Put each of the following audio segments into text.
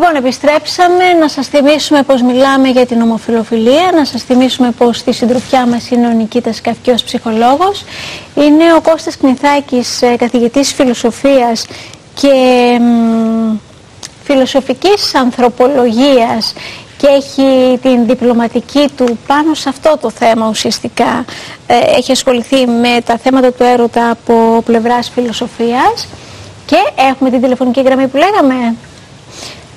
Λοιπόν, επιστρέψαμε να σας θυμίσουμε πως μιλάμε για την ομοφιλοφιλία, να σας θυμίσουμε πως στη συντροφιά μας είναι ο Νικήτας Καυκιός ψυχολόγος. Είναι ο Κώστας Κνηθάκης, ε, καθηγητής φιλοσοφίας και μ, φιλοσοφικής ανθρωπολογίας και έχει την διπλωματική του πάνω σε αυτό το θέμα ουσιαστικά. Ε, έχει ασχοληθεί με τα θέματα του έρωτα από πλευράς φιλοσοφίας και έχουμε την τηλεφωνική γραμμή που λέγαμε.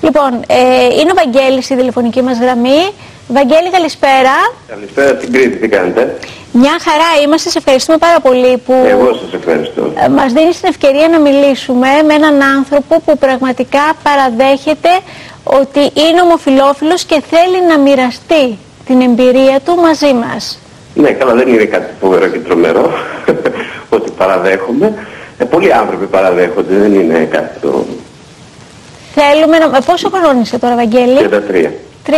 Λοιπόν, ε, είναι ο Βαγγέλης στη τηλεφωνική μας γραμμή. Βαγγέλη, καλησπέρα. Καλησπέρα στην Κρήτη, τι κάνετε; Μια χαρά είμαστε, σε ευχαριστούμε πάρα πολύ που Εγώ σας ευχαριστώ. ε, μας δίνεις την ευκαιρία να μιλήσουμε με έναν άνθρωπο που πραγματικά παραδέχεται ότι είναι ομοφιλόφιλος και θέλει να μοιραστεί την εμπειρία του μαζί μας. Ναι, καλά, δεν είναι κάτι φοβερό και τρομερό ότι παραδέχομαι. Ε, πολλοί άνθρωποι παραδέχονται, δεν είναι κάτι το Θέλουμε να... ε, Πόσο χρόνο είσαι τώρα, Βαγγέλη; 33. 33.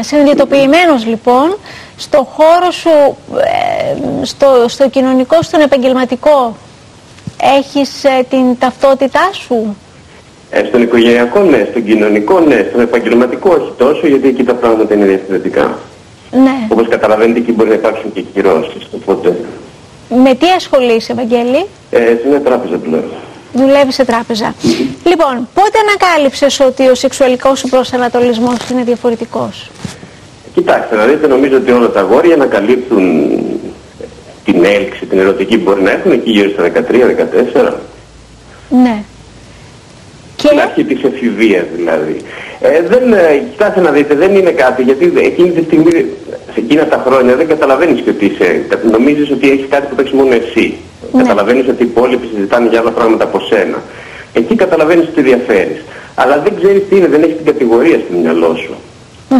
Συνειδητοποιημένος λοιπόν, στο χώρο σου, ε, στο, στο κοινωνικό, στον επαγγελματικό, έχεις ε, την ταυτότητά σου; Ε, στον οικογενειακό ναι, στον κοινωνικό ναι, στον επαγγελματικό όχι τόσο γιατί εκεί τα πράγματα είναι διαφορετικά. Ναι. Όπως καταλαβαίνετε εκεί μπορεί να υπάρξουν και κυρώσεις. Οπότε, Με τι ασχολείσαι, Βαγγέλη; ε, σε μια τράπεζα πλέον. Δουλεύει σε τράπεζα. Λοιπόν, πότε ανακάλυψες ότι ο σεξουαλικός σου προσανατολισμός είναι διαφορετικός; Κοιτάξτε, να δείτε, νομίζω ότι όλα τα αγόρια ανακαλύπτουν την έλξη, την ερωτική που μπορεί να έχουν εκεί γύρω στα 13-14. Ναι. Και... Στην αρχή της εφηβείας δηλαδή. Ε, δεν, ε, κοιτάξτε να δείτε, δεν είναι κάτι, γιατί εκείνη τη στιγμή, σε εκείνα τα χρόνια δεν καταλαβαίνεις και ότι είσαι, κα- νομίζεις ότι έχεις κάτι που το έχεις μόνο εσύ. Ναι. Καταλαβαίνεις ότι οι υπόλοιποι συζητάνε για άλλα πράγματα από σένα. Εκεί καταλαβαίνεις ότι διαφέρεις. Αλλά δεν ξέρεις τι είναι, δεν έχεις την κατηγορία στο μυαλό σου.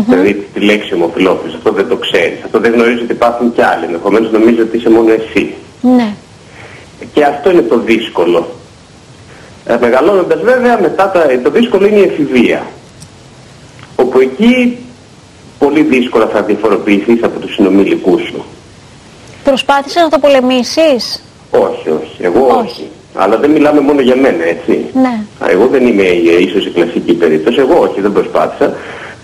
Δηλαδή τη λέξη ομοφυλόφιλος, αυτό δεν το ξέρεις. Αυτό δεν γνωρίζεις ότι υπάρχουν κι άλλοι. Ενδεχομένως νομίζεις ότι είσαι μόνο εσύ. Ναι. Και αυτό είναι το δύσκολο. Ε, μεγαλώνοντας βέβαια, μετά τα, το δύσκολο είναι η εφηβεία. Όπου εκεί πολύ δύσκολα θα διαφοροποιηθείς από τους συνομιλικούς σου. Προσπάθησες να το πολεμήσεις; Όχι, όχι. Εγώ όχι. Όχι. Αλλά δεν μιλάμε μόνο για μένα, έτσι. Ναι. Α, Εγώ δεν είμαι η- ίσως η κλασική περίπτωση. Εγώ όχι, δεν προσπάθησα.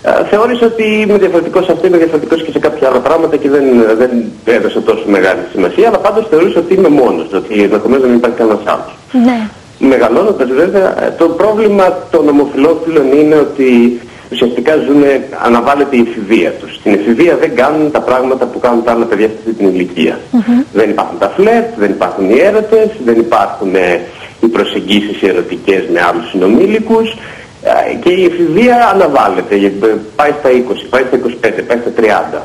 Α, Θεώρησα ότι είμαι διαφορετικός σε αυτό, είμαι διαφορετικός και σε κάποια άλλα πράγματα και δεν, δεν έδωσα τόσο μεγάλη σημασία. Αλλά πάντως θεωρούσα ότι είμαι μόνος, ότι ενδεχομένως δεν υπάρχει κανένας άλλος. Ναι. Μεγαλώνοντας βέβαια, ε, το πρόβλημα των ομοφυλόφιλων είναι ότι ουσιαστικά ζουν, αναβάλλεται η εφηβεία τους. Στην εφηβεία δεν κάνουν τα πράγματα που κάνουν τα άλλα παιδιά σε αυτή την ηλικία. Δεν υπάρχουν τα φλερτ, δεν υπάρχουν οι έρωτες, δεν υπάρχουν ε, οι προσεγγίσεις οι ερωτικές με άλλους συνομήλικους ε, και η εφηβεία αναβάλλεται. Ε, Πάει στα 20, πάει στα 25, πάει στα 30.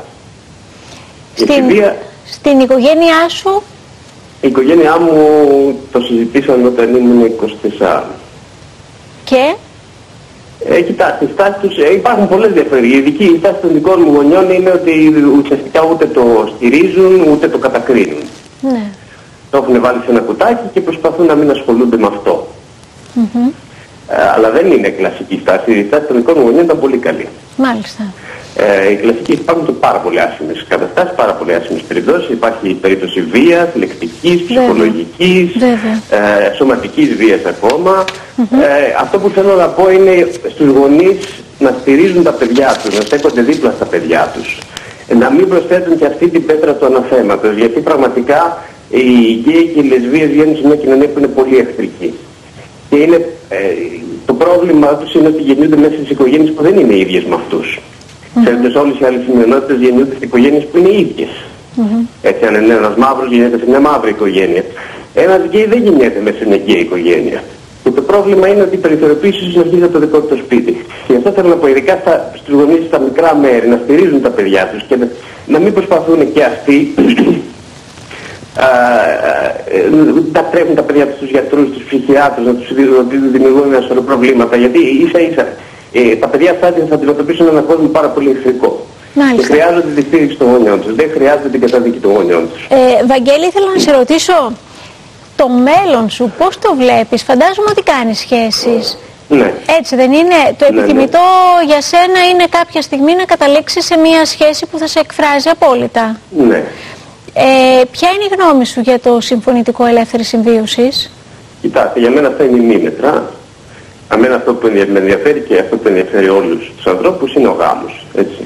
Η Στην, εφηβεία στην οικογένειά σου, η οικογένειά μου το συζητήσαμε όταν ήμουν 24. και; Ε, κοιτάξτε, οι στάσεις τους, ε, υπάρχουν πολλές διαφορετικές. Η δική η στάση των δικών μου γονιών είναι ότι ουσιαστικά ούτε το στηρίζουν ούτε το κατακρίνουν. ναι. Το έχουν βάλει σε ένα κουτάκι και προσπαθούν να μην ασχολούνται με αυτό. Μμμ. Ε, αλλά δεν είναι κλασική στάση. Η στάση των δικών μου γονιών ήταν πολύ καλή. Μάλιστα. Ε, οι κλασικές υπάρχουν και πάρα πολύ άσχημες καταστάσεις, πάρα πολύ άσχημες περιπτώσεις. Υπάρχει η περίπτωση βίας, λεκτικής, Βέβαια. ψυχολογικής, Βέβαια. ε, σωματικής βίας ακόμα. Ε, αυτό που θέλω να πω είναι στους γονείς να στηρίζουν τα παιδιά τους, να στέκονται δίπλα στα παιδιά τους. Ε, να μην προσθέτουν και αυτή την πέτρα του αναθέματος, γιατί πραγματικά οι γκέι και οι λεσβείες βγαίνουν σε μια κοινωνία που είναι πολύ εχθρική. Και είναι, ε, το πρόβλημα τους είναι ότι γεννιούνται μέσα στις οικογένειες που δεν είναι ίδιες με αυτούς. Ξέρετε, όλες οι άλλες μειονότητες γεννιούνται σε οικογένειες που είναι ίδιες. Έτσι, αν είναι ένας μαύρος γεννιέται σε μια μαύρη οικογένεια. Ένας γκέι δεν γεννιέται μέσα σε μια γκέι οικογένεια. Και το πρόβλημα είναι ότι η περιθωριοποίηση τους αρχίζει από το δικό του το σπίτι. Και γι' αυτό θέλω να πω, ειδικά στα, στους γονείς στα μικρά μέρη, να στηρίζουν τα παιδιά τους και να, να μην προσπαθούν και αυτοί α, ε, να τρέχουν τα παιδιά τους στους γιατρούς, στους ψυχιάτρους, να τους δι- ότι δημιουργούν ένα σωρό προβλήματα. Γιατί ίσα ίσα ε, τα παιδιά αυτά θα αντιμετωπίσουν έναν κόσμο πάρα πολύ εχθρικό. Μάλιστα. Και χρειάζονται τη στήριξη των γονιών τους. Δεν χρειάζεται την καταδίκη των γονιών τους. Ε, Βαγγέλη, ήθελα να σε ρωτήσω το μέλλον σου, πώς το βλέπεις; Φαντάζομαι ότι κάνεις σχέσεις. Ναι. Έτσι δεν είναι; Το Ναι, ναι. επιθυμητό για σένα είναι κάποια στιγμή να καταλήξεις σε μια σχέση που θα σε εκφράζει απόλυτα. Ναι. Ε, ποια είναι η γνώμη σου για το συμφωνητικό ελεύθερης συμβίωσης; Κοιτάξτε, για μένα αυτά είναι ημίμετρα. Αμένα αυτό που με ενδιαφέρει και αυτό που ενδιαφέρει όλους τους ανθρώπους είναι ο γάμος. Έτσι.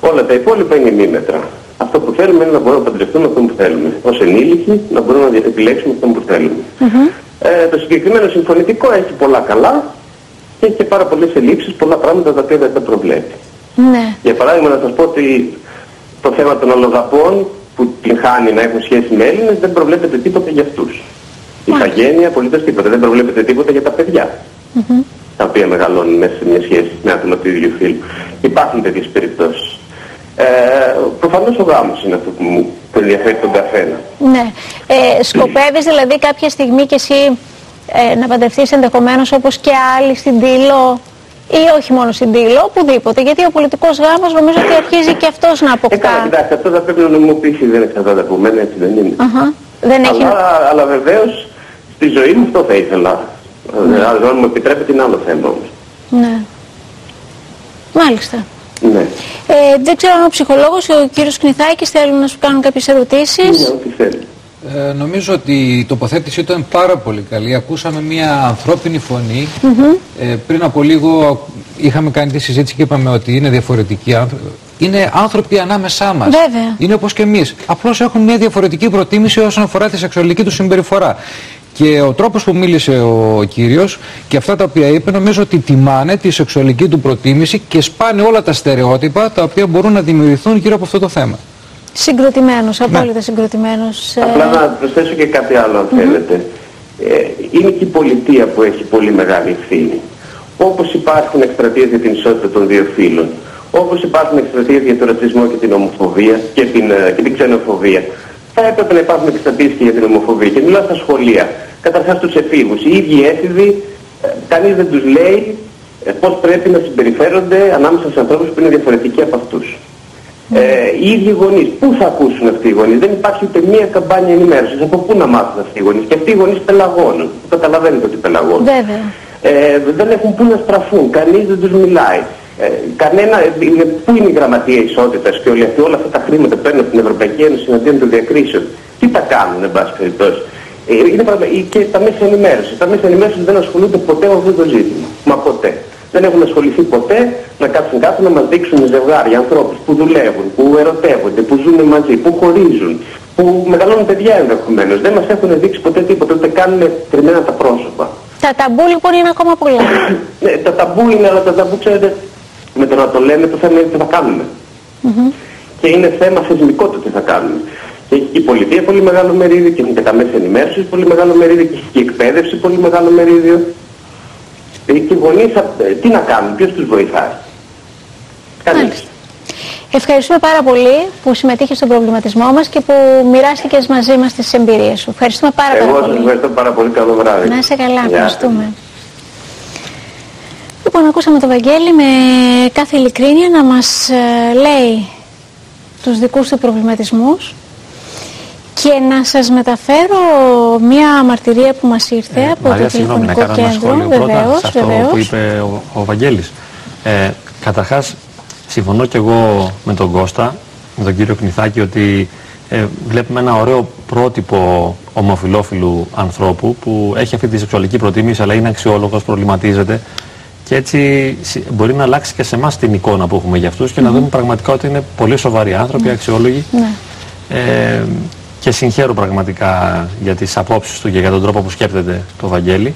Όλα τα υπόλοιπα είναι μήμετρα. Αυτό που θέλουμε είναι να μπορούμε να παντρευτούμε αυτό που θέλουμε. Ως ενήλικοι να μπορούμε να επιλέξουμε αυτό που θέλουμε. Ε, το συγκεκριμένο συμφωνητικό έχει πολλά καλά και έχει και πάρα πολλές ελλείψεις, πολλά πράγματα τα οποία δεν τα προβλέπει. Ναι. Για παράδειγμα να σας πω ότι το θέμα των αλλοδαπών που την χάνει να έχουν σχέση με Έλληνες δεν προβλέπεται τίποτα για αυτούς. Η Ιθαγένεια, απολύτως τίποτα. Δεν προβλέπεται τίποτα για τα παιδιά. Τα οποία μεγαλώνουν μέσα σε μια σχέση με άτομα του ίδιου φίλου. Υπάρχουν τέτοιες περιπτώσεις. Ε, προφανώς ο γάμος είναι αυτό που μου που ενδιαφέρει τον καθένα. Ναι. Ε, σκοπεύεις δηλαδή κάποια στιγμή και εσύ ε, να παντρευτείς ενδεχομένως όπως και άλλοι στην Τήλο ή όχι μόνο στην Τήλο, οπουδήποτε. Γιατί ο πολιτικός γάμος νομίζω ότι αρχίζει και αυτός να Ε, αποκτά. καλά, κοιτάξτε, αυτό θα πρέπει να νομιμοποιήσει, δεν εξαρτάται από μένα, έτσι δεν είναι. Αχα. Δεν έχει... Αλλά, αλλά βεβαίως στη ζωή μου αυτό θα ήθελα. Ε, Αν μου επιτρέπεται είναι άλλο θέμα όμως. Ναι. Μάλιστα. Ναι. Ε, δεν ξέρω αν ο ψυχολόγος ή ο κύριος Κνηθάκης θέλουν να σου κάνουν κάποιες ερωτήσεις. Είναι ό,τι θέλει. Ε, νομίζω ότι η τοποθέτηση ήταν πάρα πολύ καλή. Ακούσαμε μια ανθρώπινη φωνή. Ε, πριν από λίγο είχαμε κάνει τη συζήτηση και είπαμε ότι είναι διαφορετικοί άνθρωποι. Είναι άνθρωποι ανάμεσά μας. Βέβαια. Είναι όπως και εμείς. Απλώς έχουν μια διαφορετική προτίμηση όσον αφορά τη σεξουαλική του συμπεριφορά. Και ο τρόπος που μίλησε ο κύριος και αυτά τα οποία είπε, νομίζω ότι τιμάνε τη σεξουαλική του προτίμηση και σπάνε όλα τα στερεότυπα τα οποία μπορούν να δημιουργηθούν γύρω από αυτό το θέμα. Συγκροτημένος, απόλυτα συγκροτημένος. Ε, Απλά να προσθέσω και κάτι άλλο αν θέλετε. Ε, είναι και η πολιτεία που έχει πολύ μεγάλη ευθύνη. Όπως υπάρχουν εκστρατείες για την ισότητα των δύο φύλων, όπως υπάρχουν εκστρατείες για τον ρατσισμό και την ομοφοβία και την, ε, και την ξενοφοβία, θα έπρεπε να υπάρχουν εκστρατείες και για την ομοφοβία. Και μιλάω στα σχολεία. Καταρχάς στους εφήβους. Οι ίδιοι έφηβοι, ε, κανείς δεν τους λέει ε, πώς πρέπει να συμπεριφέρονται ανάμεσα σε ανθρώπους που είναι διαφορετικοί από αυτούς. Ε, οι ίδιοι γονείς, πού θα ακούσουν αυτοί οι γονείς, δεν υπάρχει ούτε μία καμπάνια ενημέρωσης, από πού να μάθουν αυτοί οι γονείς; Και αυτοί οι γονείς πελαγώνουν, καταλαβαίνετε ότι πελαγώνουν. Βέβαια. Ε, δεν έχουν πού να στραφούν, κανείς δεν τους μιλάει. Ε, κανένα, ε, είναι, πού είναι η γραμματεία ισότητας και όλοι αυτοί, όλα αυτά τα χρήματα που παίρνουν από την Ευρωπαϊκή Ένωση εναντίον των διακρίσεων; Τι τα κάνουν, εν πάση περιπτώσει; Ε, είναι πραγμα... ε, και τα μέσα ενημέρωσης. Τα μέσα ενημέρωσης δεν ασχολούνται ποτέ με αυτό το ζήτημα. Μα ποτέ. Δεν έχουν ασχοληθεί ποτέ να κάτσουν κάτω να μας δείξουν ζευγάρια, ανθρώπους που δουλεύουν, που ερωτεύονται, που ζουν μαζί, που χωρίζουν, που μεγαλώνουν παιδιά ενδεχομένως. Δεν μας έχουν δείξει ποτέ τίποτα, ούτε κάνουν κρυμμένα τα πρόσωπα. Τα ταμπού λοιπόν είναι ακόμα πολλά. Ναι, τα ταμπού είναι, αλλά τα ταμπού ξέρετε, με το να το λέμε το θέμα είναι τι θα κάνουμε. Και είναι θέμα θεσμικό το τι θα κάνουμε. Και έχει και η πολιτεία πολύ μεγάλο μερίδιο και έχουν και τα μέσα ενημέρωσης πολύ μεγάλο μερίδιο και έχει και η εκπαίδευση πολύ μεγάλο μερίδιο. Ε, Και οι γονείς, α- ε, τι να κάνουν, ποιος τους βοηθάει; Κανείς. Μάλιστα. Ευχαριστούμε πάρα πολύ που συμμετείχες στον προβληματισμό μας και που μοιράστηκες μαζί μας τις εμπειρίες σου. Ευχαριστούμε πάρα, Εγώ πάρα σας πολύ. ευχαριστώ πάρα πολύ. Καλό βράδυ. Να είσαι καλά, Γεια ευχαριστούμε. Λοιπόν, ακούσαμε τον Βαγγέλη με κάθε ειλικρίνεια να μας ε, λέει τους δικούς του προβληματισμούς και να σας μεταφέρω μία μαρτυρία που μας ήρθε από το Ε, Μαρία, συγγνώμη, να τηλεφωνικό κάνω ένα κέντρο. σχόλιο πρώτα Βεβαίως, σε αυτό βεβαίως. που είπε ο, ο Βαγγέλης. Ε, καταρχάς, συμφωνώ και εγώ με τον Κώστα, με τον κύριο Κνηθάκη, ότι ε, βλέπουμε ένα ωραίο πρότυπο ομοφιλόφιλου ανθρώπου που έχει αυτή τη σεξουαλική προτίμηση, αλλά είναι αξιόλογος, προβληματίζεται. Και έτσι συ- μπορεί να αλλάξει και σε εμάς την εικόνα που έχουμε για αυτούς και να δούμε πραγματικά ότι είναι πολύ σοβαροί άνθρωποι, αξιόλογοι. Ναι. Ε, και συγχαίρω πραγματικά για τις απόψεις του και για τον τρόπο που σκέπτεται το Βαγγέλη.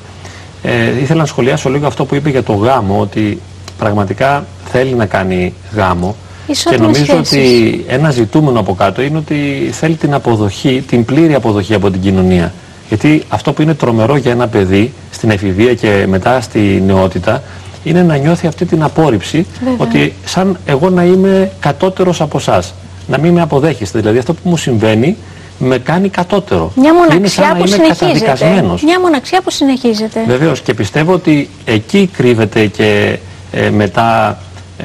Ε, ήθελα να σχολιάσω λίγο αυτό που είπε για το γάμο, ότι πραγματικά θέλει να κάνει γάμο. Και Ισότιμες νομίζω σχέσεις. ότι ένα ζητούμενο από κάτω είναι ότι θέλει την αποδοχή, την πλήρη αποδοχή από την κοινωνία. Γιατί αυτό που είναι τρομερό για ένα παιδί στην εφηβεία και μετά στη νεότητα είναι να νιώθει αυτή την απόρριψη Βέβαια. ότι σαν εγώ να είμαι κατώτερος από εσάς. Να μην με αποδέχεστε. Δηλαδή αυτό που μου συμβαίνει με κάνει κατώτερο. Μια είναι σαν μοναξιά να που είμαι συνεχίζεται. καταδικασμένος. Μια μοναξιά που συνεχίζεται. Βεβαίως και πιστεύω ότι εκεί κρύβεται και ε, μετά ε,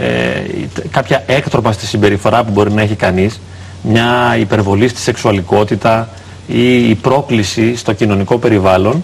κάποια έκτροπα στη συμπεριφορά που μπορεί να έχει κανείς, μια υπερβολή στη σεξουαλικότητα ή η πρόκληση στο κοινωνικό περιβάλλον